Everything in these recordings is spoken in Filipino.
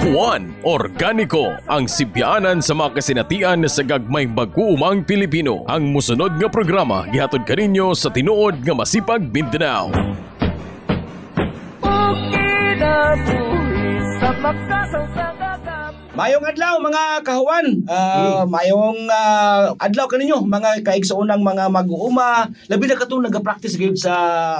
Juan Organiko ang sibyanan sa mga kasinatian sa gagmay mag-uumang Pilipino. Ang musunod nga programa gihatod kaninyo sa tinuod nga masipag Mindanao. Mayong adlaw mga kahuan. Ah, mayong ah, adlaw kaninyo mga kaigsoonang mga mag-uuma. Labi na katong nagapractice gyud sa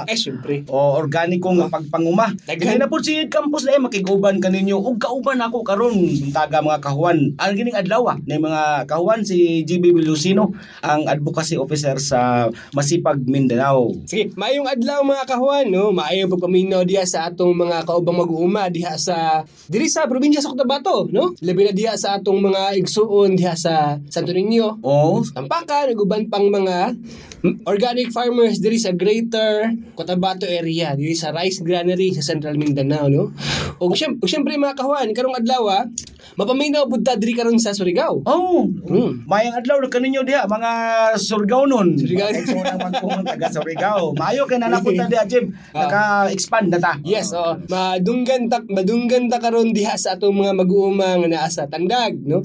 Eh, syempre. o organikong pagpanguma. Daghan. Kaya na po si campus na eh, makiguban kaninyo ug kauban ako karon taga mga kahuan. Ang gining adlaw na mga kahuan si GB Lucino ang advocacy officer sa Masipag Mindanao. Sige, maayong adlaw mga kahuan, no? Maayong pagpaminaw diha sa atong mga kaubang mag-uuma diha sa diri sa probinsya sa Cotabato, no? Labi na diha sa atong mga igsuon diha sa Santo Niño. Oh, Tampaka, naguban pang mga organic farmers diri sa Greater Cotabato area, diri sa Rice Granary sa Central Mindanao, no? O syempre, syempre mga kahuan, karong adlaw, ah, mapaminaw pud ta diri karon sa Surigao. Oh, Mm. mayang adlaw na kaninyo diha mga Surigao nun. Surigao. Mga igsoonang magpuman taga Surigao. Maayo kay nanapunta diha Jim. Ah. Naka-expand na ta. Yes, oo. Madunggan ta madunggan ta karon diha sa atong mga mag-uuma nga naa sa Tandag, no?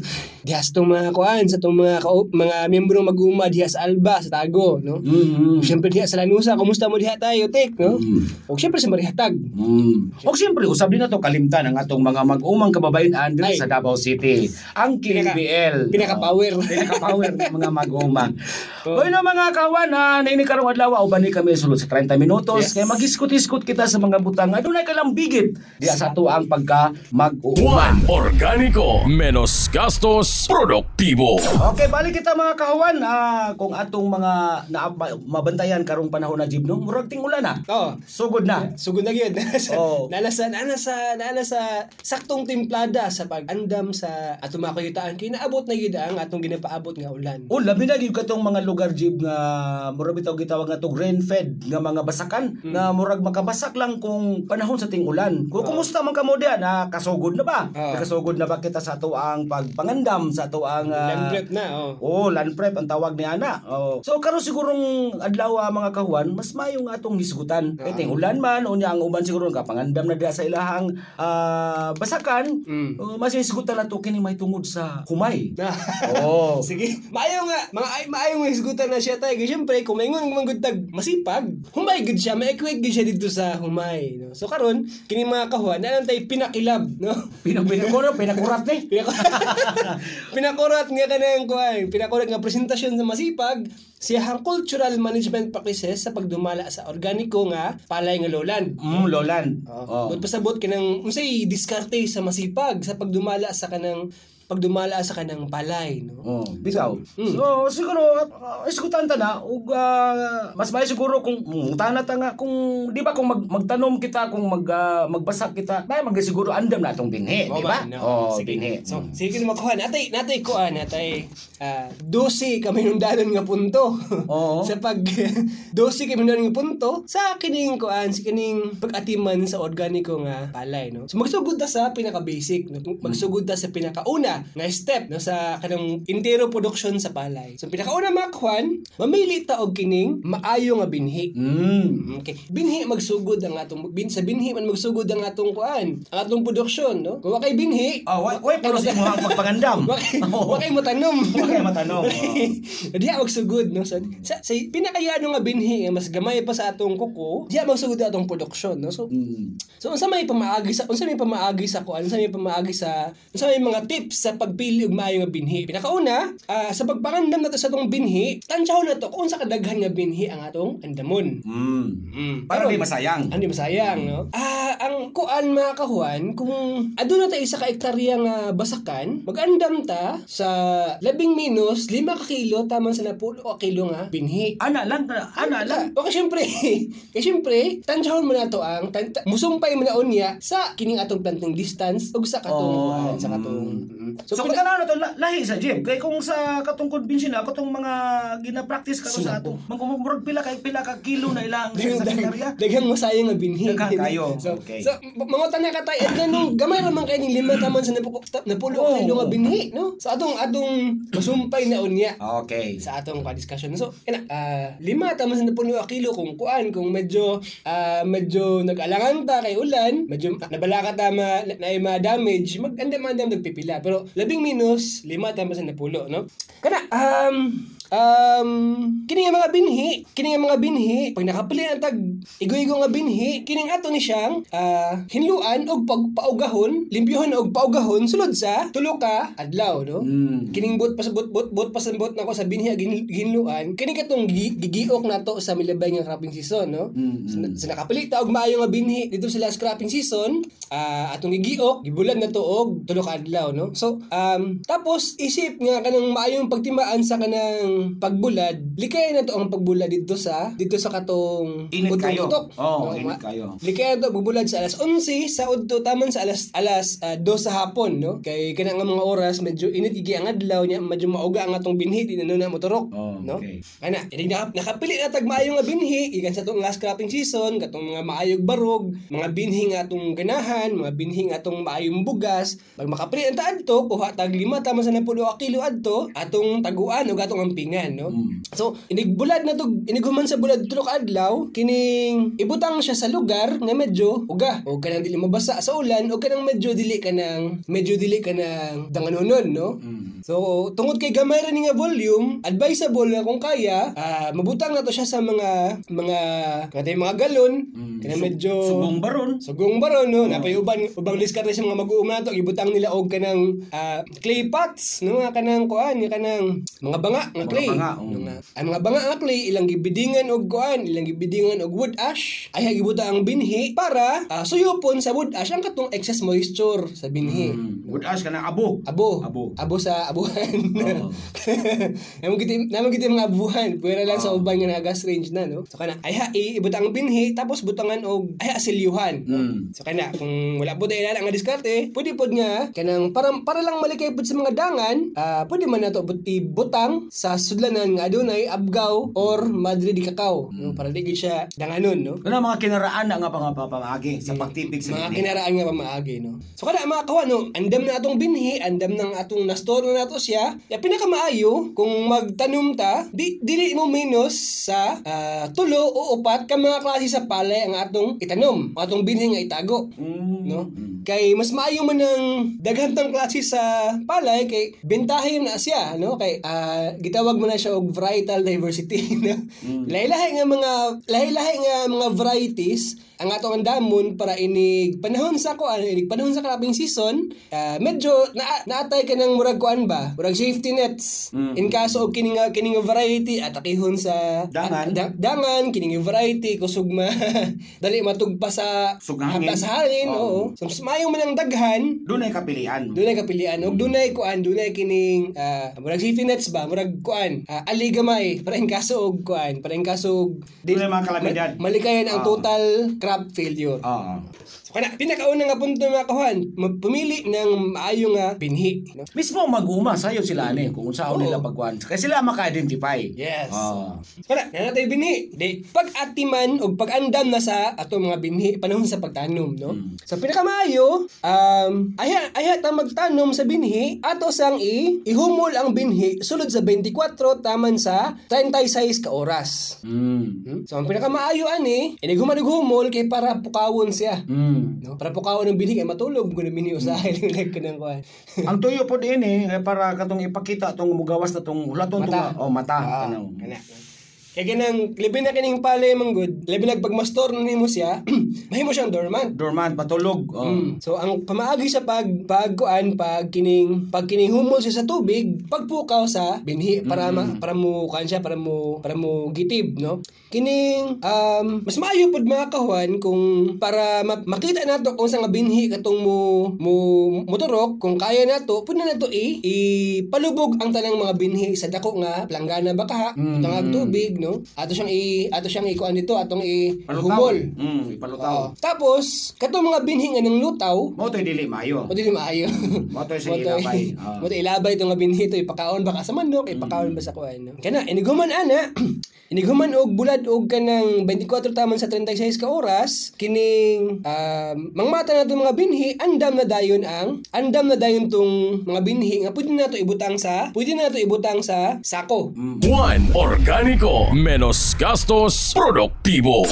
Diha sa atong mga kuan, sa atong mga kao- mga miyembro ng mag-uuma diha sa Alba, sa Tago, no? Mm. Siyempre diha sa Lanusa, kumusta mo diha tayo, Tek, no? O siyempre sa Marihatag. Mm. O siyempre, usab din na to kalimtan ang atong mga mag-umang kababayan Ay. sa Davao City. Ang Pinaka- KBL. Pinaka-power. Pinaka-power ng mga mag-umang. O yun mga kawan, na naini karong adlaw, uban ni kami sulod sa 30 minutos. Yes. Kaya mag-iskot-iskot kita sa mga butang. Adunay ka lang bigit. Diya sa to ang pagka mag-uuma. Juan Organiko, menos gastos, produktibo. Okay, balik kita mga kawan. Ah, kung atong mga na, mabantayan karong panahon na jib, no? Murag ting ulan na. Oh, Sugod na. sugod na gyud. Oo. Nala sa nala sa nala sa saktong timplada sa pag-andam sa atong mga kayutaan kay naabot na gyud ang atong ginapaabot nga ulan. O, labi na gyud katong mga lugar jib nga murag bitaw gitawag nga tong rain fed nga mga basakan nga murag makabasak lang kung panahon sa ting ulan. Kung kumusta man kamo diha na kasugod na ba? Oo. Nakasugod na ba kita sa ato ang pagpangandam sa ato ang Land prep na, oh. Oh, land prep ang tawag ni ana. Oh. So karon sigurong adlaw ah, mga kahuan, mas mayo nga atong hisgutan. Kay ting ulan man unya ang uban siguro kapangandam na diha sa ilahang ah, basakan. Mm. Oh, mas hisgutan nato kini may tungod sa humay. Oh. Sige, maayo nga, mga ay maayo nga hisgutan na siya. Kasi syempre, kung may ngung manggutag masipag, humay gud siya, ma-equate gud siya dito sa humay, no. So karon, kini mga kahuan, na tay pinakilab, no. Pinaguro, pinakurat ni. Pinakurat nga kanang kuan, pinakurat nga presentasyon sa masipag siyahang cultural management practices sa pagdumala sa organiko nga palay nga lowland. Mm, Lolan. Oh. Bud pasabot kanang unsay diskarte sa masipag sa pagdumala sa kanang pagdumala sa kanang palay, no. Oh, bitaw. Mm. So, siguro, uh, iskutan ta na, ug ah, mas may siguro kung mutana ta nga, kung, di ba kung mag, magtanom kita, kung mag, ah, magbasak kita, may magsiguro andam na itong binhi, di ba? no. Oh, sige. binhi. So, Mm. sige na makuha. Natay, natay ko, ah, natay, ah, 12 kami nung danon nga punto. Oo. sa pag, 12 kami nung nga punto, sa kining kuan, sa kining pag-atiman sa organiko nga palay, no? So, magsugod ta sa pinaka-basic, no? Magsugod ta sa pinaka-una nga step, no? Sa kanang intero production sa palay. So, pinaka-una mga kuan, mamili ta og kining maayo nga binhi. Mm. Okay. Binhi magsugod ang atong bin sa binhi man magsugod ang atong kuan, ang atong produksyon, no? Kung wa kay binhi, Oh, wait, wait, pero si mga magpangandam. wa kay Oo. wa kay mo tanom. Wa kay matanong, Diha magsugod no. So, sa, sa pinakayano nga binhi nga mas gamay pa sa atong kuko, diha magsugod ang atong produksyon, no. So Mm. So unsa may pamaagi sa unsa may pamaagi sa kuan, unsa may pamaagi sa unsa may mga tips sa pagpili og maayo nga binhi. Pinakauna, ah, sa pagpangandam nato sa atong binhi, tansyaw na to kung sa kadaghan nga binhi ang atong andamon. Mm. Mm. Para di masayang. Hindi masayang, no? Ah, ang kuan mga kahuan, kung aduna tayo sa kaektarya nga basakan, mag-andam ta sa labing minus 5 ka kilo tama sa napulo ka kilo nga binhi. Ana lang, ana lang. O kasi syempre, kasi syempre, tansyahon mo na to ang tan- ta- musumpay mo na unya sa kining atong planting distance ug sa katong Oh, kuan, sa katong mm. So, So, kung na to la- lahi sa gym. Kay kung sa katong convention na katong mga gina-practice karon sa ato. Magmumurag pila kay pila ka kilo na ilang sa sekretarya. Daghang mo sayang nga binhi. Daghang kayo. So, Okay. so mga tanan ka tayo, at nung gamay raman kayo ni lima taman sa napulo Oh. kilo nga binhi, no? Sa atong atong masumpay na unya Okay. sa atong pa-discussion. So, ina, ah, lima tama sa napuno a kilo kung kuan, kung medyo ah, medyo nag-alangan ta kay ulan, medyo nabala ka tama na, na ma-damage, mag-andam-andam nagpipila. Pero labing minus, lima tama sa napulo, no? Kana, um, um, kini nga mga binhi, kini nga mga binhi, pag nakapili ang tag igo-igo nga binhi, kining ato ni siyang ah, hinluan og pagpaugahon, limpyuhan og paugahon sulod sa tulo ka adlaw, no? Mm. kining bot pas bot bot bot pas bot nako sa binhi gin- ginluan kini katong gi- gigiok nato sa milabay nga cropping season no? Mm, sa, sa nakapalit ta og maayo nga binhi dito sa last cropping season ah atong gigiok gibulad na to og tulo ka adlaw no? So um tapos isip nga kanang maayong pagtimaan sa kanang pagbulad likay na to ang pagbulad dito sa dito sa katong Init kayo. utok-utok, Oo, no? init kayo. Likay na to bubulad sa alas 11 sa udto taman sa alas alas ah, 2 sa hapon no kay kana nga mga oras medyo init igi ang adlaw niya medyo mauga ang atong binhi di na na motorok Oh, no okay. ana ini naka, nakapili na tag maayo nga binhi ikan sa tong last cropping season katong mga maayog barog mga binhi nga atong ganahan mga binhi nga atong maayong bugas pag makapili ang taadto kuha tag lima tama sa 10 kilo adto atong taguan ug atong ampingan no Mm. So, inigbulad na to, iniguman sa bulad tulo ka adlaw, kining ibutang siya sa lugar nga medyo uga. O kanang dili mabasa sa ulan o kanang medyo dili ka ng medyo dili ka ng danganunon, no? Mm. So, tungod kay gamay ra nga volume, advisable nga kung kaya, ah, mabutang na to siya sa mga mga katay mga galon, Mm. kanang medyo Subong baron. Sugong baron no, napay uban ubang diskarte sa mga mag-uuma nato ibutang nila og kanang ah, clay pots no nga kanang kuan kanang mga banga nga Mga clay. banga, oo. Mga- ang mga banga nga clay ilang gibidingan og kuan, ilang gibidingan og wood ash ay gibuta ang binhi para ah, suyupon sa wood ash ang katong excess moisture sa binhi. Mm. Good ash ka na abo. Abo. Abo. sa abuhan. Oo. Namang giti namang giti mga abuhan, pwera lang sa Oo. uban nga gas range na no. So kana ay ha ibutang ang binhi tapos butangan og ay asilyuhan. no? Mm. So kana kung wala po tayo nga diskarte, pwede pod nga kanang para para lang malikay pod sa mga dangan, ah pwede man nato but ibutang sa sudlanan nga adunay abgaw or madre di kakao, no? Para di siya danganon, no? Ano mga kinaraan na nga pang pamagi sa pagtipig sa mga binhi. kinaraan nga pamaagi no so kada mga kawan no andam na atong binhi andam nang atong na-store na nato siya ya pinakamaayo kung magtanom ta di dili mo minus sa ah, tulo o upat ka mga klase sa palay ang atong itanom ang atong binhi nga itago Mm. no Mm. kay mas maayo man ng daghang klase sa palay kay bentahin na siya no kay ah, gitawag mo na siya og varietal diversity no lahi-lahi nga mga lahi-lahi nga mga varieties ang atong andamon para inig panahon sa kuan inig panahon sa cropping season ah, medyo na naatay ka ng murag kuan ba murag safety nets Mm. in kaso og kining nga- kining variety atakihon sa Dangan. da- dangan kining variety kusog ma dali matugpa sa Sugangin. sa hangin Oo. oo so mas maayo man ang daghan Doon ay kapilian. dunay kapilian og dunay kuan dunay kining ah, murag safety nets ba murag kuan uh, aligamay para in kaso og kuan para in kaso og Dunay mga kalamidad. malikayan ang Ah. total crop failure Oo. so kana pinakauna nga punto mga kawan pumili ng maayo nga binhi no? Mismo mag-uma sayo sila ni kung saan nila pagkuhan. Kaya sila maka-identify. Yes. Oo. Kana, nga natay binhi. Di, pag-atiman o pag-andam na sa ato mga binhi, panahon sa pagtanom, no? Mm. So, pinakamaayo, um, aya, aya ta magtanom sa binhi, ato sang i, ihumol ang binhi, sulod sa 24, taman sa 36 ka oras. Mm. Hmm? So, ang pinakamaayo ani, inighuman-humol kay para pukawon siya. Mm. No? Para pukawon ng binhi, kay matulog kung usahay Hmm. lang ka ng kuhan. Ang tuyo po din eh, para katong ipakita tong mugawas na tong hulaton Mata. tong oh, mata. Ah, Kanang- kana. Kaya ganang, labi na kining palay manggod, labi na pag mastor na nimo siya, mahimo siyang dormant. Dormant, patulog. Oh. Mm. So ang pamaagi sa pag pagkuan pag kining pag kining humol siya sa tubig, pagpukaw sa binhi para ma, para mo kan siya para mo para mo gitib no. Kining um, mas maayo pud mga kahuan kung para ma- makita nato kung sa nga binhi katong mo mo motorok kung kaya nato pud na nato i ipalubog ang tanang mga binhi sa dako nga planggana baka Mm. tubig no? Ato siyang i ato siyang ikuan dito, atong i humol. Mm, Oo. Ipalutaw. Tapos, katong mga binhi nga ng lutaw, Mo to dili maayo. mo dili maayo. Mo to sa ilabay. Ah. mo to ilabay itong nga binhi to ipakaon baka sa manok, ipakaon ba sa kuan. No? Kana iniguman ana, iniguman og bulad og kanang 24 taman sa 36 ka oras, kining um, mangmata na itong mga binhi, andam na dayon ang andam na dayon tong mga binhi nga pwede na to ibutang sa pwede na to ibutang sa sako. Juan Organico. Menos gastos. Produktibo.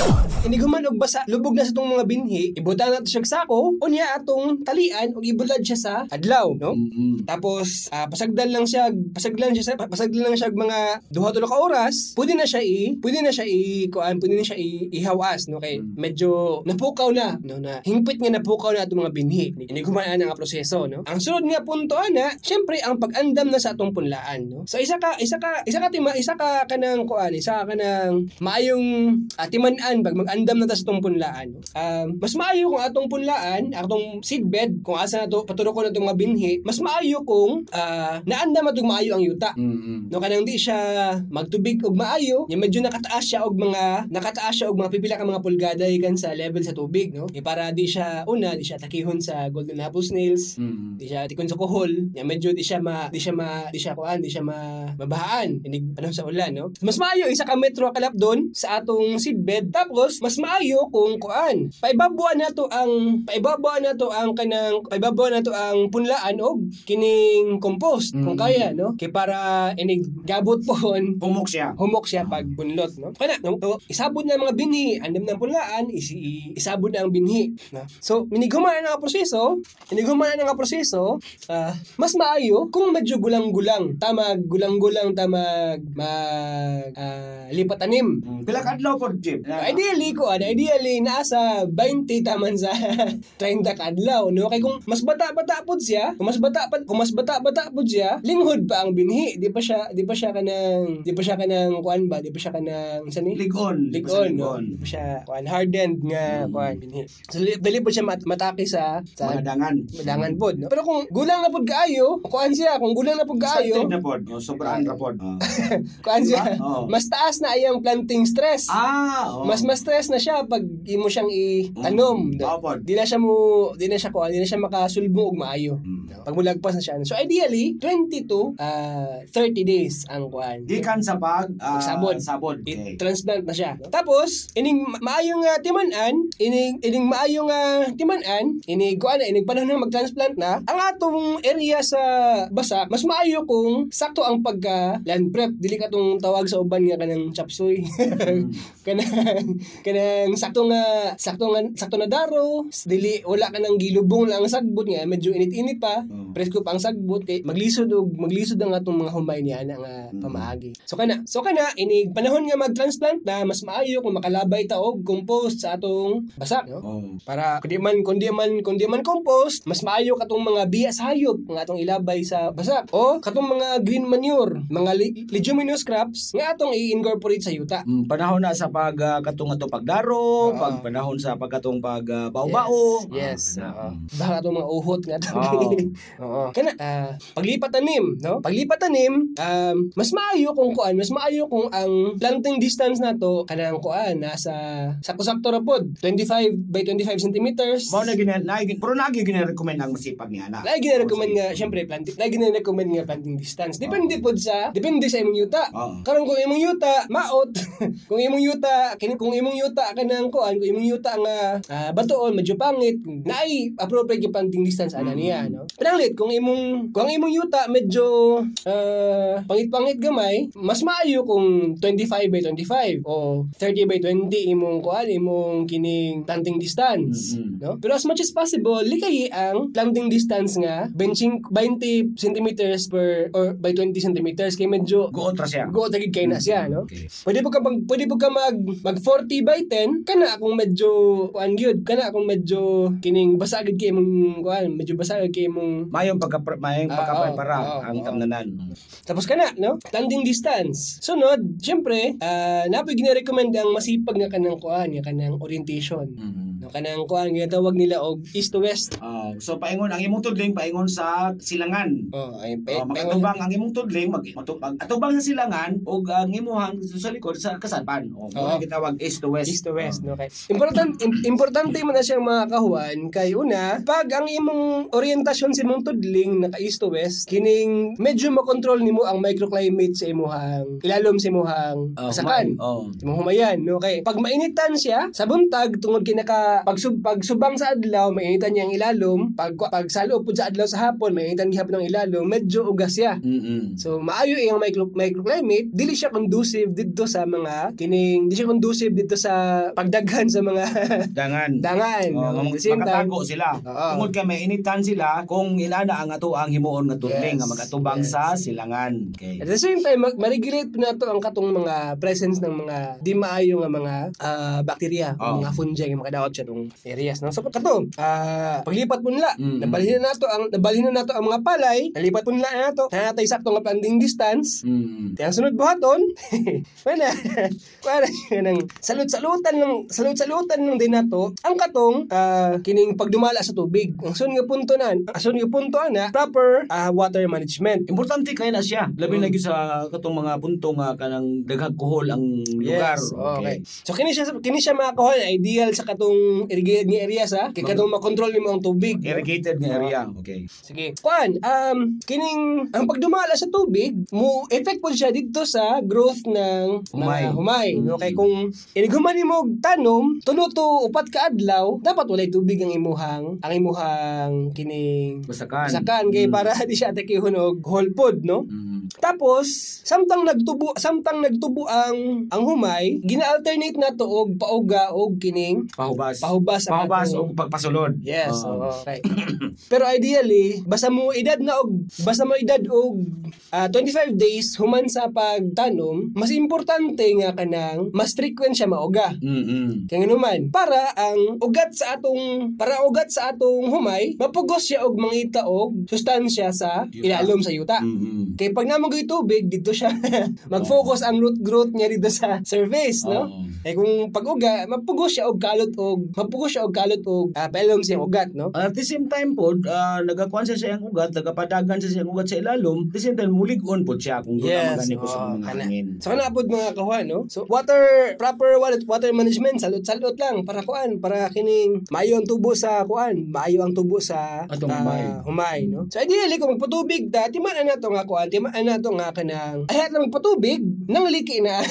Iniguman og basa, lubog na sa itong mga binhi, ibutang na to siya sa sako, unya atong talian og ibulad siya sa adlaw, no? Mm. Tapos ah, pasagdan lang siya, pasagdan siya sa pasagdan lang siya mga duha tulo ka oras. Pwede na siya i, pwede na siya i kuan, pwede na siya i, ihawas no kay medyo napukaw na no na hingpit nga napukaw na atong mga binhi. Ini gumaan nga proseso no. Ang sunod nga punto ana, syempre ang pag-andam na sa atong punlaan no. So isa ka isa ka isa ka tima, isa ka kanang kuan, isa ka kanang maayong uh, timan-an pag mag-andam na ta sa atong punlaan. No? Um, mas maayo kung atong punlaan, atong seedbed kung asa na to paturo ko na itong mga binhi, mas maayo kung ah, naandam atong maayo ang yuta. Mm. No kanang di siya magtubig og maayo, nya medyo nakataas siya og mga nakataas siya og mga pipila ka mga pulgada ikan sa level sa tubig, no? E para di siya una, di siya takihon sa golden apple snails, Mm. di siya tikon sa kuhol, nya medyo di siya ma di siya ma di siya kuan, di siya ma mabahaan inig ano sa ulan, no? Mas maayo isa ka metro kalap doon sa atong seedbed tapos mas maayo kung kuan. Paibabuan nato ang paibabuan nato ang kanang paibabuan nato ang punlaan og kining compost kung Mm. kaya, no? Kay para inig gabot pohon Pumok siya. humok siya pag bunlot, no? Kana, no? So, isabod na mga binhi, andam ng punlaan, isi, isabod na ang binhi. No? So, miniguman na nga proseso, miniguman na nga proseso, ah, mas maayo kung medyo gulang-gulang, tamag, gulang-gulang, tamag, mag, ah, lipat anim. Mm. Pila ka adlaw pod Jim. Ideally ko, ideally, nasa 20 taman sa 30 kadlaw, no? Kaya kung mas bata-bata po siya, kung mas bata pa, kung mas bata-bata po siya, linghod pa ang binhi. Di pa siya, di pa siya kanang, di pa siya kanang, kuan ba? Di pa siya kanang, saan ni? Ligon. Ligon, no? Di pa siya, kuan, hardened nga, kuan, binhi. So, li- dali po siya mat- matake sa, sa Mga dangan. madangan pod, no? Pero kung gulang na pod kaayo, kuan siya, kung gulang na pod kaayo, na pod. Oh, sobrang ra pod. Kuan siya, mas taas na ayang planting stress. Ah, oh. Mas mas stress na siya pag imo siyang itanom. Mm. Oo, pod. Di na siya mo di na siya ko, di na siya makasulbo og maayo. Mm. Pag mulagpas na siya. So ideally 20 to ah, 30 days ang kuan. Gikan sa pag ah, Pagsabod. sabod. Okay. I-transplant na siya. Tapos, ining ma- maayong nga timanan, ining, ining maayong nga timanan, ining kuan ining panahon na mag-transplant na, ang atong area sa basa, mas maayo kung sakto ang pagka land prep. Dili ka tong tawag sa uban nga kanang chapsuy. Mm. kanang kanang sakto nga sakto nga sakto na daro dili wala ka nang gilubong lang ang sagbot nga medyo init-init pa Mm. presko pa ang sagbot kay maglisod og maglisod ang atong mga humay niya na nga Mm. pamaagi so kana so kana ini panahon nga mag-transplant na mas maayo kung makalabay ta og compost sa atong basak no Oh. para kundi man kundi man kundi man compost mas maayo katong mga biya sa hayop nga atong ilabay sa basak o katong mga green manure mga le- leguminous crops nga atong i-incorporate sa yuta Mm, panahon na sa pag uh, katong ato pagdaro, Oo. pag panahon sa pagkatong pag uh, bao-bao. Yes. Ah, oo. mm. Baka itong mga uhot nga to. Oo. Oo. Kana, ah, paglipat tanim, no? Paglipat tanim, um, mas maayo kung kuan, mas maayo kung ang planting distance na to kanang kuan nasa sakto-sakto ra pod, 25 by 25 centimeters. Mao na gina na pero na gina-recommend ang masipag ni ana. Lagi na recommend nga, syempre, planting, lagi na recommend nga planting distance. Depende pod sa, depende sa imong yuta. Karon kung imong yuta, maot. kung imong yuta, kini kung imong yuta kanang kuan, kung imong yuta nga ah, batuon, medyo pangit, naay appropriate yung planting distance ana niya, no? Pinanglit, kung imong kung ang imong yuta medyo ah, pangit-pangit gamay, mas maayo kung 25 by 25 o 30 by 20 imong kuan, imong kining planting distance, Mm-mm. no? Pero as much as possible, likay ang planting distance nga 20 20 centimeters per or by 20 centimeters kay medyo Guot ra siya. go tagid kay na siya, no? Okay. Pwede po ka mag pwede po ka mag mag 40 by 10 kana akong medyo kuan gyud kana akong medyo kining basa gid kay mong kuan medyo basa gid kay mong Mayong pagka mayong Ah, pagkaprepara oo, ang oo. tamnanan. tapos kana no landing distance sunod syempre uh, napoy gina-recommend ang masipag nga kanang kuan nga kanang orientation Mm. No, kanang kuan ginatawag nila og east to west. Ah, so paingon ang imong tudling paingon sa silangan. Oh, ay Uh, makatubang ang imong tudling mag matubang atubang sa silangan ug ang imuhang sa likod sa kasadpan. Oh, mo gitawag east to west. East to west, no? Kay important im- importante mo na siyang mga kahuan kay una, pag ang imong orientasyon sa imong tudling naka east to west, kining medyo makontrol nimo ang microclimate sa imuhang ilalom sa imuhang Ah, kasakan. Oh. Mga humayan, no? Kay pag mainitan siya, sa buntag, tungod kinaka, pag, sub, pag subang sa adlaw, mainitan niya ang ilalom. Pag, pag salo po sa adlaw sa hapon, mainitan gihapon ang ilalom, medyo ugas siya. Mm-mm. So, maayo yung micro, microclimate, dili siya conducive dito sa mga, kining, di siya conducive dito sa pagdaghan sa mga Dangan. dangan. Oh, time, makatago sila. Oo. Tungod kay may initan sila kung inana ang ato ang himuon nga tudling Yes. nga magatubang Yes. sa silangan. Okay. At the same time, mag- ma-regulate po nato ang katong mga presence ng mga di maayo nga mga ah, bacteria, Oh. mga fungi nga makadaot sa tong areas. No? So kato, ah, paglipat po nila, Mm. nabalhin na nato ang nabalhin na nato ang mga palay, nalipat po nila nato, kaya natay sakto nga planting distance. Mm. Kaya sunod buhaton, wala, wala siya ng salut-salutan ng salut-salutan ng din nato ang katong ah, kining pagdumala sa tubig. Ang sunod nga punto na, ang sunod nga punto ana, proper ah, water management. Importante kay na siya. Labi na gyud sa katong mga punto nga kanang daghang kuhol ang lugar. Yes, okay. So kini siya kini siya mga kahoy ideal sa katong irrigated nga areas ha. Kay katong makontrol nimo ang tubig. Irrigated nga area. Okay. Sige. Kuan, um kining ang pagdumala sa tubig mo effect po siya dito sa growth ng Humay. mga humay. No kay kung inighuman nimo og tanom tulo to upat ka adlaw, dapat walay tubig ang imuhang ang imuhang kining Basakan. sakan kay Mm. para di siya atakihon og whole pod no. Mm. Tapos, samtang nagtubo, samtang nagtubo ang ang humay, gina-alternate na to og pauga og kining Pahubas. pahubas Pahubas atong- o pagpasulod. Yes, Oo. oo, okay. Pero ideally, basta mo edad na og basta mo edad og ah, 25 days human sa pagtanom, mas importante nga kanang mas frequent siya mauga. Mm-mm. Kaya naman, para ang ugat sa atong para ugat sa atong humay, mapugos siya og mangita og sustansya sa Yuta. ilalom sa yuta. Mm-mm. Kaya pag naman kayo tubig, dito siya mag-focus ang root growth niya dito sa surface, no? Oo. Eh kung pag-uga, mapugos siya og kalot og mapugos siya og kalot og uh, pailom siyang ugat, no? At the same time po, uh, nagakuan siya siyang ugat, nagapadagan siya siyang ugat sa ilalom, at the same time, mulig-on po siya kung doon yes, magani ko sa mga kana. hangin. So kana pod mga kawan, no? So water proper water, water management salot-salot lang para kuan, para kining maayo ang tubo sa kuan, maayo ang tubo sa Atong ah, humay. humay, no? So ideally kung magpatubig ta, timaan na to nga kuan, timaan na to nga kanang ayat lang magpatubig nang liki na.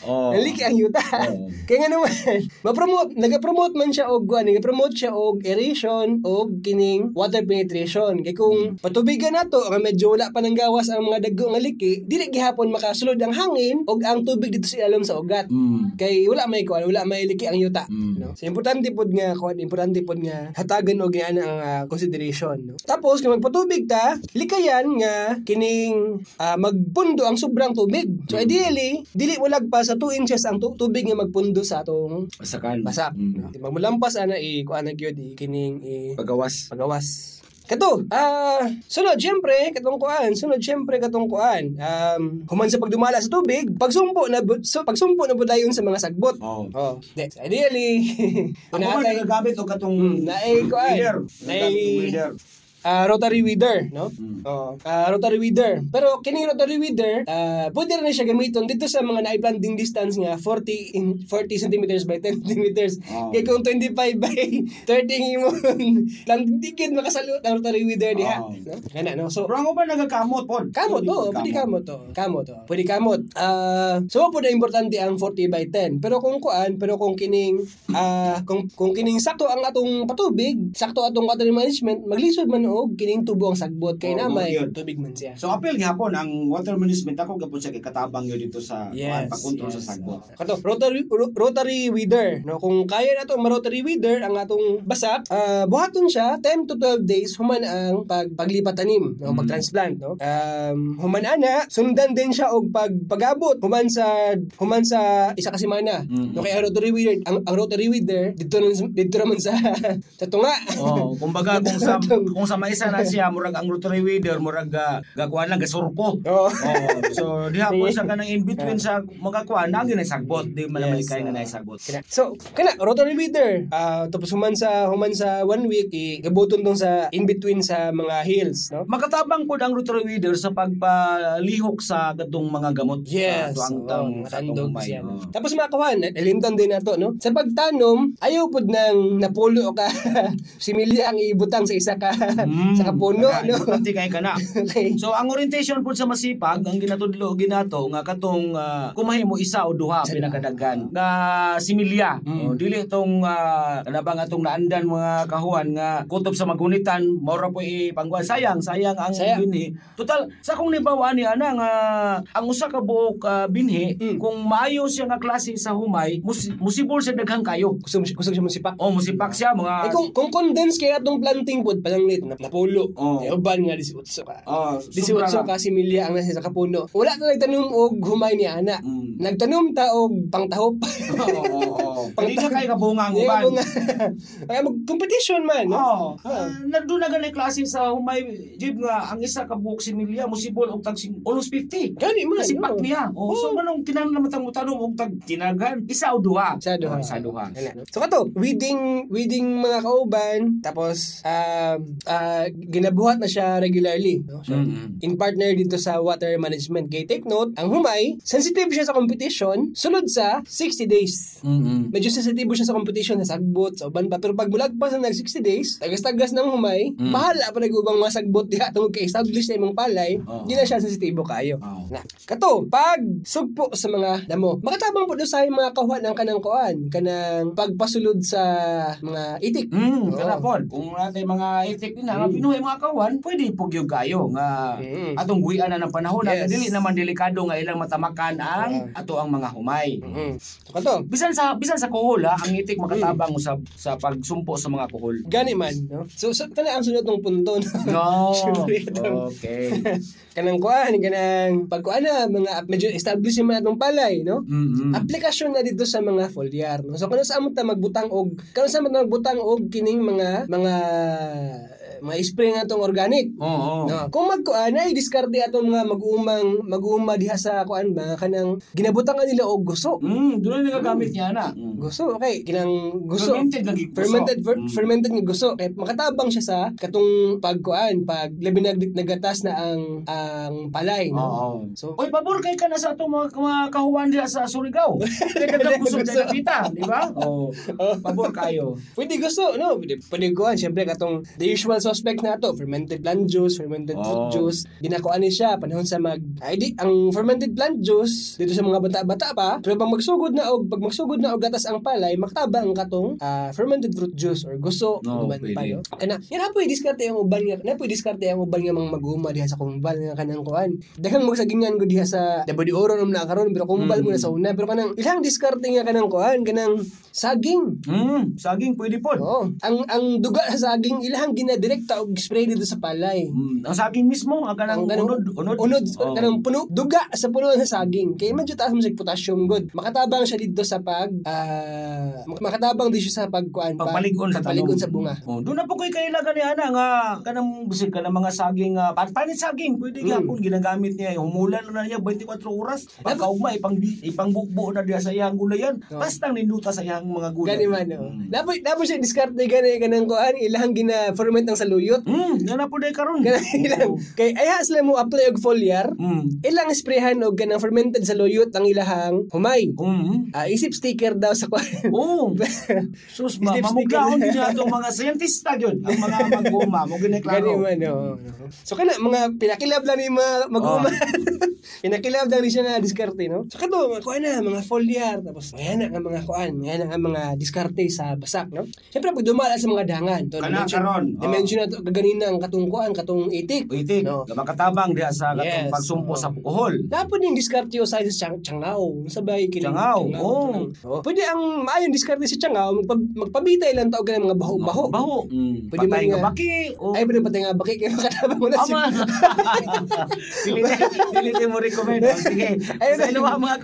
Oh. Nang liki ang yuta. Oo. Kaya nga naman, ma-promote, nag-promote man siya og kuan, nag-promote siya og aeration og kining water penetration. Kaya kung patubigan nato nga medyo wala pa nang gawas ang mga dagko nga liki, dili gihapon makasulod ang hangin og ang tubig dito sa ilalom sa ugat. Mm. Kay wala may kuan, wala may liki ang yuta. Mm. No? So importante pod nga kuan, importante pod nga hatagan og nga ang ah, consideration. No? Tapos kung magpatubig ta, likayan nga kining ah, magpundo ang sobrang tubig. So ideally, dili mo lagpas sa 2 inches ang tu- tubig nga magpundo sa atong Basakan. basak. Mm. Di magmulampas ana i kuan na gyud i kining i Pagawas. pagawas. Kato, ah, sunod, syempre, katong kuan, sunod, syempre, katong kuan, um, human sa pagdumala sa tubig, pagsumpo na, bu- so, pagsumpo na budayon sa mga sagbot. Oh. Oh, de, ideally, Ako man nagagamit og katong Mm, naay kuan, naay- Ah, rotary weeder, no? Mm. Oh, ah, rotary weeder. Pero kining rotary weeder, ah, pwede rin siya gamiton dito sa mga naiplanting distance nga 40 in 40 centimeters by 10 centimeters. Oh. Kaya kung 25 by 30 mo lang dikit makasalot ang rotary weeder diha. Oh. No? Kana no. So Pero ba nagakamot po? Kamot to, pwede kamot to. Kamot to. Pwede kamot. Ah, so po na importante ang 40 by 10. Pero kung kuan, pero kung kining ah kung kung kining sakto ang atong patubig, sakto atong water management, maglisod man og kining tubo ang sagbot kay Oo, namay yun. tubig man siya. So apil gihapon ang water management ako gapon siya kay katabang yo dito sa kuan pagkontrol sa sagbot. Kato, rotary ro- rotary weeder, no? Kung kaya nato ma-rotary weeder ang atong basak, ah buhaton siya 10 to 12 days human ang pag paglipat tanim, no? Mm. Pag-transplant, no? Um, human ana, sundan din siya og pag pagabot human sa human sa isa ka semana. Mm. No kay ang rotary weeder, ang, ang rotary weeder dito dito naman sa sa tunga. Oh, kumbaga kung sa kung sa maisa na siya murag ang rotary weeder murag ga gakuan lang gasurko. Oo. Oh, so diha po sa kanang in between sa mga kuan na ginasagbot di man Yes, kay nga ah. naisagbot. Kina- So, kana rotary reader. Ah, tapos human sa human sa one week i gabuton tong sa in between sa mga hills, no? Makatabang po ang rotary weeder sa pagpalihok sa gadtong mga gamot Yes. sa tuang tang sa tandog humay. siya. Oh. Tapos mga kawan, nalimtan din nato, no? Sa pagtanom, ayaw pud nang napulo ka similya ang ibutang sa isa ka Mm, sa kapuno, no? Importante kay kana. okay. So ang orientation po sa masipag ang ginatudlo ginato nga katong uh, kumahimo isa o duha pinakadaghan nga similya. Mm. O, dili tong uh, kana ba nga tong naandan mga kahuan nga kutob sa magunitan mora po ipangguan sayang sayang ang Sayang. binhi. Total sa kung nibawa ni ana nga ang usa ka buok ah, binhi Mm. kung maayo siya nga klase sa humay mus- musibol sa daghang kayo. Kusog, kusog siya musipak. O musipak siya mga Ay, kung, kung condense kaya itong planting pod, palang lit, na, napulo. Oo. Eh, uban nga, 18 ka. Oh, 18 ka similya ang nasa sa kapuno. Wala na nagtanom og humay ni ana. Mm. Nagtanom ta og pangtahop. Oo, oo, oo. Hindi na kay kabungang Di ba uban. Kaya mag competition man, no? Oo. Uh, nandun na ganay klase sa humay jib nga ang isa ka buok si Milya musibol og tag almost 50. Gani man. Kasi pak niya. Oh, so manong kinahanglan naman tang mutanong og tag tinagan isa o duha. Sa duha. Oh, Isa duha. So kato, weeding weeding mga kauban tapos um ah, ginabuhat na siya regularly, no? So, Mm-mm. in partner dito sa water management. Kay take note, ang humay, sensitive siya sa competition, sunod sa 60 days. Mm-mm. Medyo sensitive siya sa competition sa sagbot, sa uban pa. Pero pag mulagpas na nag 60 days, tagas-tagas ng humay, Mm. bahala pa nag-ubang mga sagbot diha tungkol kay establish na imong palay, Oo. di na siya sensitibo kayo. Oo. Na, kato, pag sugpo sa mga damo, makatabang po sa mga kahuan ng kanang kuan, kanang pagpasulod sa mga itik. Mm, pod. Kung natin mga itik na nga pinuhay mga kawan, pwede pugyog kayo nga Mm. atong buhian na ng panahon na Yes. dili naman delikado nga ilang matamakan ang ato ang mga humay. Mm-hmm. So, kato, Bisan sa bisan sa kuhol ha, ang itik makatabang sa sa pagsumpo sa mga kuhol. gani man, no? So, so kana ang sunod ng punto. No. Okay. kanang kuan, kanang pagkuan na, mga medyo establish yung mga atong palay, no? Mm-mm. aplikasyon na dito sa mga foliar no so kung sa amo ta magbutang og kung sa mo ta magbutang og kining mga mga mga spray nga tong organic Oo. no kung magkuan ay diskarte atong mga mag-umang mag-uma diha sa kuan mga kanang ginabutangan nila og guso Mm, doon na gagamit niya na. Mm. guso okay kinang guso Fermented nga giguso. fermented fer- Mm. fermented nga guso kay makatabang siya sa katong pagkuan pag labi nag nagatas na ang ang palay no Oo. so Oy, pabor kay ka na sa atong mga, mga kahuan diha sa Surigao. Kaya dagang kusog Gusto. sa napita, di ba? Oo. Pabor kayo. Pwede gusto, no? Pwede, pwede kuhan. Siyempre, katong the usual suspect na to, fermented plant juice, fermented fruit Oh. juice. Ginakuan ni siya, panahon sa mag... Ay, di, ang fermented plant juice, dito sa mga bata-bata pa, pero pag magsugod na og pag magsugod na og gatas ang palay, makataba ang katong ah, fermented fruit juice or gusto, No, uban pa, pwede. no? Kana, yan na po, diskarte ang uban nga, na po, diskarte ang uban nga mga maguma diha sa kumbal nga kanang kuan. Daghang magsagingan ko diha sa Dabadi Oro nung nakaroon, pero kumbal Mm. mo na sa una. Pero kanang, ilang diskarte nga kanang kuan, kanang saging. Mm, saging pwede pod. Oo. Ang ang duga sa saging ilahang ginadirekta og spray dito sa palay. Mm, ang saging mismo ang kanang Ang ganang unod, unod. unod Oo. kanang puno duga sa puno sa saging. Kay medyo taas mo sa potassium good. Makatabang siya dito sa pag mak- makatabang din siya sa pagkuan pag- pagpaligon sa pagpaligon sa bunga. Oh, doon na po koy kailangan ni ana nga kanang bisig ka ng mga saging uh, panit saging pwede Mm. gyapon ginagamit niya humulan na niya 24 oras pagkaugma ipang ipangbukbo na diya sa iyang gulayan Oo. basta ninduta sa iyang mga gulay. Gani man. Oh. Mm. Dapat dapat siya diskarte gani kanang kuan ilahang gina ferment ang saluyot. Mm, na po day karon. Ilang kay ay sila mo apply og foliar. Mm. Ilang sprayhan og kanang fermented saluyot ang ilahang humay. Mm. Ah, isip sticker daw sa kuan. Oh. Sus, ma Lipstick mamuglaon yun. din atong mga scientista gyud, ang mga mag-uma mo Gani gineklaro. man, oo. So kana mga pinakilab lang ni mga mag-uma. pinakilab lang ni siya nga diskarte, no? So kato, mga kuan na, mga foliar, tapos ngayon na nga mga kuan, ngayon na nga mga diskarte sa basak, no? Siyempre, pag dumala sa mga dangan, to, dimension, karon, oo. dimension na to, kaganina ang katong kuan, katong itik. Itik, No. makatabang diha sa katong Yes. pagsumpo sa alcohol. Dapat yung diskarte sa tiyang- tiyangao, sabay kining oo. kanang- oo. Pwede ang maayong diskarte sa tiyanga, magpab, magpabitay lang taog ka ng mga baho-baho. Baho. Mm. Pwede Patay nga baki. O, Ay, pwede patay nga baki kayo makataba mo na si... Ama. Dili dili mo recommend. O, sige. Ayun na. mga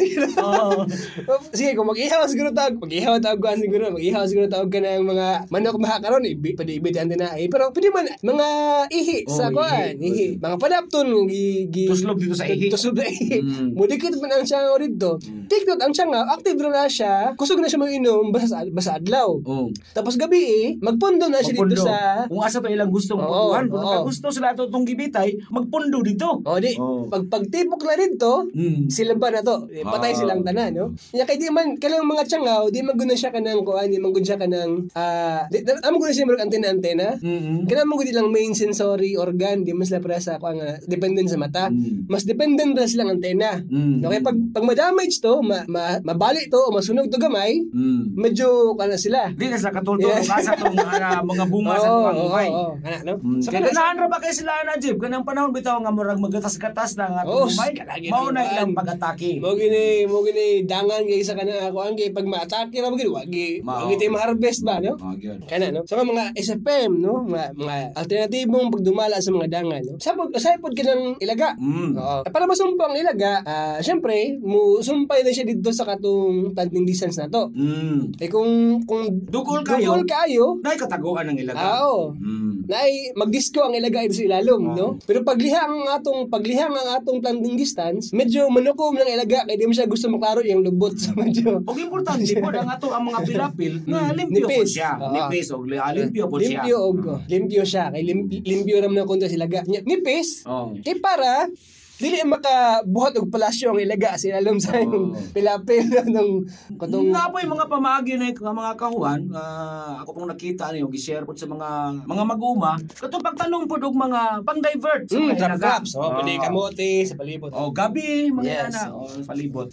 yun. Oo. Oh, Sige, kung mag-ihaw siguro tawag, mag-ihaw tawag ko siguro, mag-ihaw siguro tawag ka ng mga manok mahakaron, ibi, pwede din na eh. Pero pwede man, mga ihi Oh, sa kuan, ihi. ihi. Mga padapton, gi, gi, Tuslog dito sa ihi. Tuslog na ihi. Mm. Mudikit man ang siyang dito. Tiktot, ang siyang active rin na siya, kusog na siya mag-inom, basa, sa- basa adlaw. Oh. Tapos gabi eh, magpundo na siya dito Magpundo. sa... Kung asa pa ilang gustong Oo, punduhan, kung oo. gusto sila ito itong gibitay, magpundo dito. O di, Oo. pag pagtipok na dito, Mm. sila ba na to? Eh, patay Ah. silang tanan, no? Kaya kay di man kailang mga tsangaw, di maguna siya kanang kuan, di maguna siya kanang ah, di amo guna siya mga antena-antena. Mm-mm. Kana mo gudi lang main sensory organ, di mas la para sa kuan nga dependent sa mata. Mm. Mas dependent ra silang antena. Mm. Okay, pag pag ma-damage to, ma, ma, mabali to o masunog to gamay, Mm. medyo kana sila. Di na sa katultulong Yeah. asa tong ah, mga bunga sa Oo, mga oo, umay. oo. Kana, no? Mm. So, Kaya kana- ganahan ra ba kay sila na Jib? Kanang panahon bitaw nga murag magatas-gatas na nga Oh, kalagi Mao na ilang pag-atake. mo gini mo gini dangan kay sa kana ako ang kay pag ma-atake ra mo gini wagi wagi tayo ma-harvest ba no Oh, kana no so mga SFM no mga mga alternatibong pagdumala sa mga dangan no sa pag sa pod kanang ilaga Mm. Oo. Para masumpa ang ilaga, ah syempre, mo sumpay na siya dito sa katong planting distance na to. Mm. Eh kung kung Dugol kayo. dugol kayo, Nay kataguan ng ilaga. ah, oo. Mm. Naay magdisko ang ilagay sa ilalom, Oo. no? Pero paglihang ang atong paglihang ang atong planting distance, medyo manukom ng ilaga kay di mo siya gusto maklaro yung lubot so medyo Og importante po ang ato ang mga pilapil na Mm. limpyo po siya. Nipis li- ah, limpyo po siya. Limpyo og oh, limpyo siya kay lim, limpyo ra man kontra. Nya- Nipis. Oh. Kay para dili makabuhat og palasyo ang ilaga sa ilalom sa yung Oo. pilapil ng katong Nga po yung mga pamagi na yung mga kahuan, ah, ako pong nakita niyo, gi-share po sa mga mga mag-uma, katong pagtanong po og mga pang-divert sa Mm, mga traps. Oh, pwede kamote sa palibot. Oh, gabi, mga Yes. yes. oh, palibot.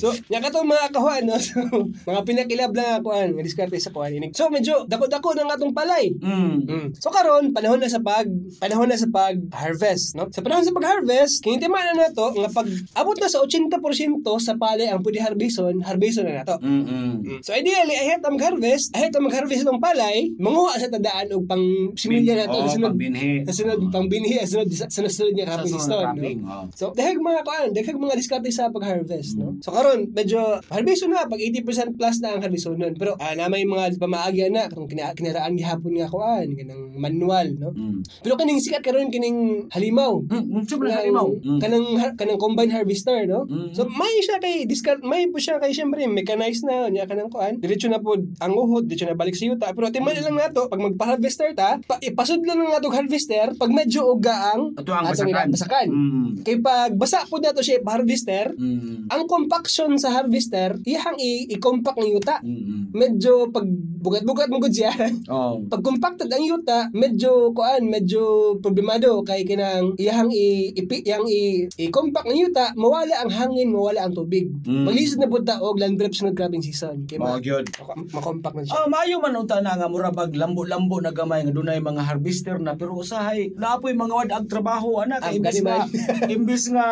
So, nya katong mga kahuan no. So, mga pinakilab lang ako an, nga diskarte sa kuan ini. So, medyo dako-dako ng atong palay. mm. Mm. So karon panahon na sa pag panahon na sa pag harvest, no? Sa panahon sa pag harvest, kinitimaan na nato nga pag abot na sa 80% sa palay ang pwede harveston, harveston na nato. Mm-mm. So ideally, ahead ang mag-harvest, ahead ang mag-harvest ng palay, manguha sa tadaan og pang similya nato oh, sa sunod pambinhi. sa sunod pang binhi sa sunod sa sunod, sunod niya harvest sunod stone, wrapping, no? oh. So, dahil mga kuan, dahil mga diskarte sa pag-harvest, no? So, karon medyo harvest na, pag 80% plus na ang harvest nun. Pero, ah, na may mga pamaagya na, kung kina, kinaraan gihapon nga kuan, kanang manual, no? Mm. Pero kaning sikat karon kining halimaw. Mm, mm, Kanang- halimaw. Mm. Kanang, kanang combine harvester, no? Mm. So, may siya kay, discard, may po siya kay, syempre, mechanized na, niya kanang kuan. Diretso na po ang uhod, diretso na balik sa yuta. Pero, timan lang nato, pag magpa-harvester ta, pa, ipasod lang ng atong harvester, pag medyo uga ang Ito ang basakan. basakan. Mm. Kay pag basa po nato siya harvester, Mm. ang compaction sa harvester, ihang i- i-compact ng yuta. Mm. Medyo pag bugat-bugat mo gud siya. Oh. pag compacted ang yuta, medyo kuan, medyo problemado kay kinang iyang i ipi yang i i-compact ng yuta, mawala ang hangin, mawala ang tubig. Mm. Maglisod na budta og land drip sunod cropping season. Kay ma- gyud. ma-compact na siya. Ah, maayo man unta na nga mura bag lambo-lambo na gamay nga dunay mga harvester na pero usahay naapoy mga wadag trabaho ana Ah, kay imbis gani nga man. imbis nga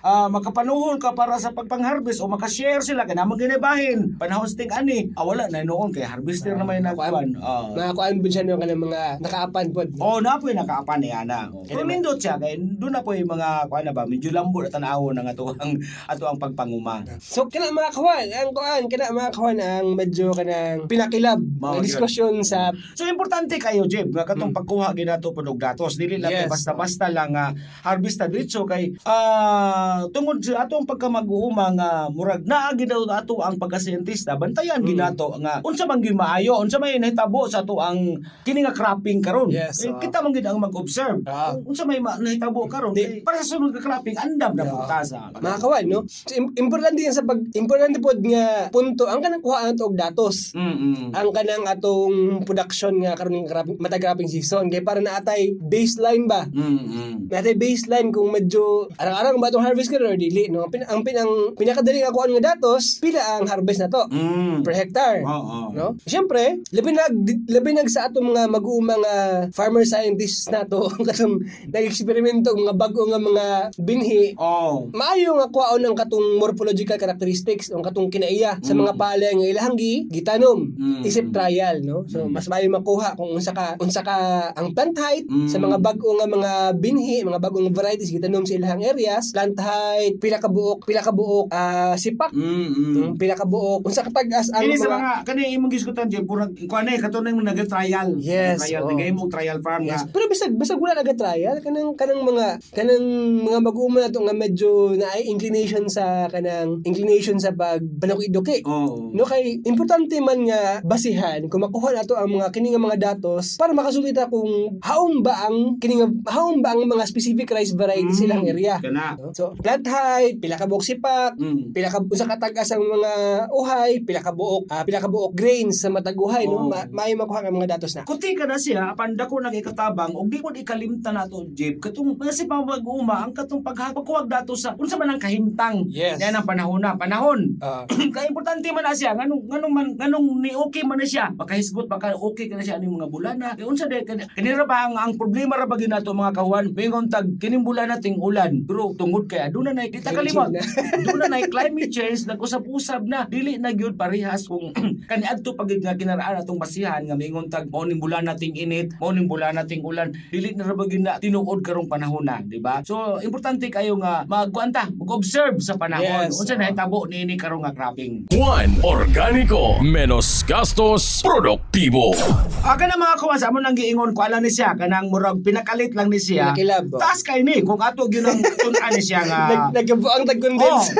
ah, makapanuhol ka para sa pagpang-harvest o makashare sila kay namang ginibahin panahon sa ting ani ah, wala na noon kay harvester na may nagkuan ah. Mga kuan bud siya no kanang mga nakaapan pod. Oh, napoy nakaapan ni ana. Oh. Pero Kaya nindot siya kay doon na po yung mga kuan na ba medyo lambo na tanaw ng ato ang ato ang pagpanguma. So kana mga kawan, ang kuan kana mga kawan ang medyo kanang pinakilab na diskusyon sa So importante kayo Jeb nga katong pagkuha ginato pod og datos dili lang Hmm. Yes. basta-basta lang nga harvest na diretso kay ah tungod sa atong pagkamag-uuma nga murag naa gid daw ato ang pagka-scientista bantayan Mm. ginato nga unsa man gyud maayo unsa may nahitabo sa ato ang kini nga cropping karon Yes, Eh, oo. kita man gid ang mag-observe Ah. Unsa may ma- nahitabo karon para sa sunod ka cropping andam na Yeah. putasa mga kawan no. So, im- importante yan sa pag importante pod nga punto ang kanang kuha ang og datos. Mm. ang kanang atong production nga karon ng grabbing season kay para naatay baseline ba Mm. naatay baseline kung medyo arang-arang ba itong harvest karon or dili no ang, pin, ang, pin, ang pinakadali nga kuan nga datos pila ang harvest na to Mm. per hectare Oo. no syempre labi nag labi nag sa atong mga mag-uuma nga farmer scientists nato katong nag-eksperimento mga bag-o nga mga binhi Oh. maayo nga kuhaon ang katong morphological characteristics ang katong kinaiya sa mga palay nga ilahang gi gitanom Mm. isip trial no so mas maayo makuha kung unsa ka unsa ka ang plant height Mm. sa mga bag-o nga mga binhi mga bag-ong varieties gitanom sa ilahang areas plant height pila ka buok pila ka buok ah, sipak Mm, mm. mm. pila ka buok unsa ka tag-as ang Kini sa mga mga kani imong gisgutan jud purag kuan eh katunay mo nag-trial. Yes, Trial, oo. nagay mo trial farm Yes. nga. Pero bisag bisag wala naga trial kanang kanang mga kanang mga mag-uuma na to nga medyo na ay inclination sa kanang inclination sa pag panakiduki. Oo. No kay importante man nga basihan kung makuha nato ang mga kini nga mga datos para makasulita kung haon ba ang kini nga ba ang mga specific rice varieties Mm. silang area. Kana. No? So plant height, pila ka buok sipak, Mm. pila ka usa ka tag-as ang mga uhay, pila ka buok, ah, pila ka buok grains sa matag uhay no. Oo. Ma- maayo makuha ang mga datos na. Kuti ka na siya, panda ko nagikatabang, og di ko ikalimtan nato, Jib. Katong, kasi pa mag-uma, ang katong paghapagkuwag dato sa, unsa man ang kahimtang. Yes. Yan ang panahon na, panahon. Ah. Kaya importante man na siya, nganong, nganong, man, nganong ni okay man na siya. Makahisgot, baka okay ka na siya aning mga bulana. Kaya unsa kani- kanira ba ang, ang problema ra ba ginato mga kawan? Pingon tag, kining bulana ting ulan. Pero tungod kaya, doon na na, di ta kalimot. doon na climate change, nag-usap-usab na. Dili na gyud parehas kung kaniadto pag nga kinaraan atong basihan nga mingon tag mao ning bulan nating init, mao ning bulan nating ulan, dili na ra ba gyud na tinuod karong panahon na, di ba? So importante kayo nga magkuanta, mag-observe sa panahon. Yes. Unsa na hitabo niini karong nga cropping. Juan Organico, menos gastos, produktibo. Aga na mga kawas, amo nang giingon ko ala ni siya kanang murag pinakalit lang ni siya. Pinakilab, oh. Taas kay ni kung ato gyud ang tun-an ni siya nga Nag nagkabuang Oh, tag-condense.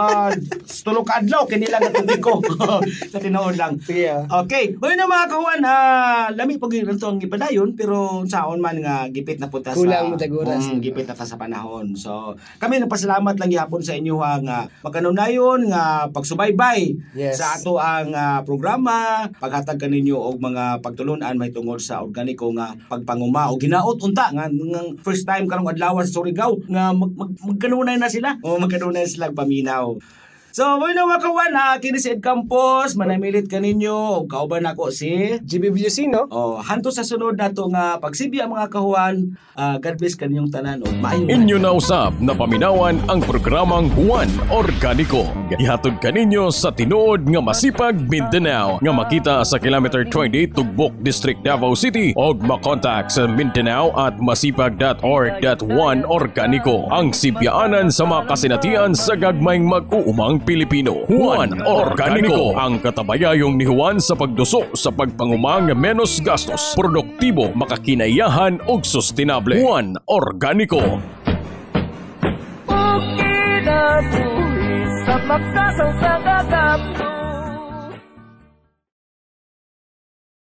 ah, tulo ka adlaw kini lang ang tubig ko. sa tinuod lang. Sige ah. Okay, well na mga kawan, ah, lami pag yun itong ipadayon, pero saon man nga gipit na punta sa... Kulang mo taguras. Mm, gipit na ta sa panahon. So, kami nagpasalamat lang gihapon sa inyo ha, nga magkanunayon nga pagsubaybay Yes. sa ato ang ah, programa, paghatag kaninyo og mga pagtulunan may tungod sa organiko nga pagpanguma o ginaot unta nga, nga first time karong adlaw sa Surigao nga mag, mag, magkanunay na sila o magkanunay sila paminaw. So, mo na makawan ha, kini si Ed Campos, manamilit kaninyo, o kauban ako si... GBVC no? Oh, hanto sa sunod nato nga pagsibya mga kahuan, ah, God bless kaninyong tanan o maayo. Inyo na usab na paminawan ang programang Juan Organico. Ihatod kaninyo sa tinuod nga masipag Mindanao nga makita sa kilometer 20 Tugbok District Davao City o makontak sa Mindanao at masipag.org.1 Organico ang sibyaanan sa mga kasinatian sa gagmayng mag-uumang Pilipino. Juan Organico ang katabayayong ni Juan sa pagduso sa pagpangumang menos gastos, produktibo, makakinayahan ug sustainable. Juan Organico. Kinabuhi sa magkasang sa